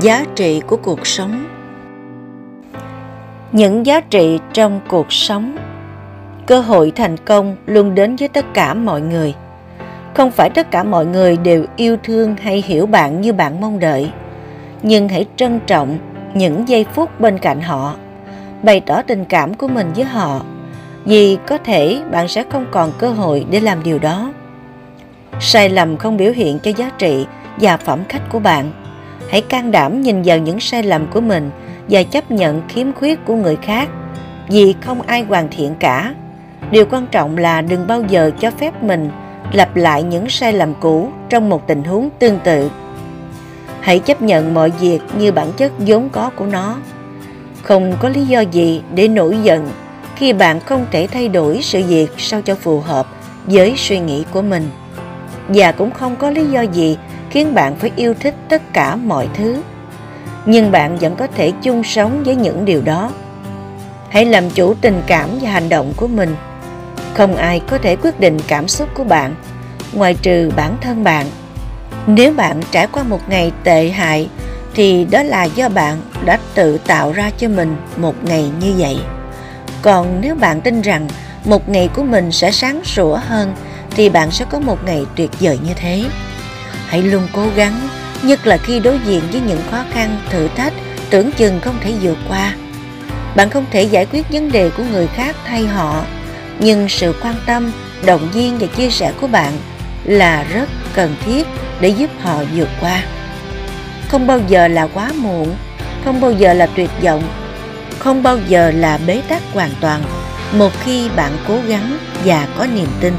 giá trị của cuộc sống. Những giá trị trong cuộc sống, cơ hội thành công luôn đến với tất cả mọi người. Không phải tất cả mọi người đều yêu thương hay hiểu bạn như bạn mong đợi, nhưng hãy trân trọng những giây phút bên cạnh họ, bày tỏ tình cảm của mình với họ, vì có thể bạn sẽ không còn cơ hội để làm điều đó. Sai lầm không biểu hiện cho giá trị và phẩm cách của bạn hãy can đảm nhìn vào những sai lầm của mình và chấp nhận khiếm khuyết của người khác, vì không ai hoàn thiện cả. Điều quan trọng là đừng bao giờ cho phép mình lặp lại những sai lầm cũ trong một tình huống tương tự. Hãy chấp nhận mọi việc như bản chất vốn có của nó. Không có lý do gì để nổi giận khi bạn không thể thay đổi sự việc sao cho phù hợp với suy nghĩ của mình. Và cũng không có lý do gì khiến bạn phải yêu thích tất cả mọi thứ. Nhưng bạn vẫn có thể chung sống với những điều đó. Hãy làm chủ tình cảm và hành động của mình. Không ai có thể quyết định cảm xúc của bạn, ngoài trừ bản thân bạn. Nếu bạn trải qua một ngày tệ hại, thì đó là do bạn đã tự tạo ra cho mình một ngày như vậy. Còn nếu bạn tin rằng một ngày của mình sẽ sáng sủa hơn, thì bạn sẽ có một ngày tuyệt vời như thế hãy luôn cố gắng, nhất là khi đối diện với những khó khăn, thử thách, tưởng chừng không thể vượt qua. Bạn không thể giải quyết vấn đề của người khác thay họ, nhưng sự quan tâm, động viên và chia sẻ của bạn là rất cần thiết để giúp họ vượt qua. Không bao giờ là quá muộn, không bao giờ là tuyệt vọng, không bao giờ là bế tắc hoàn toàn, một khi bạn cố gắng và có niềm tin.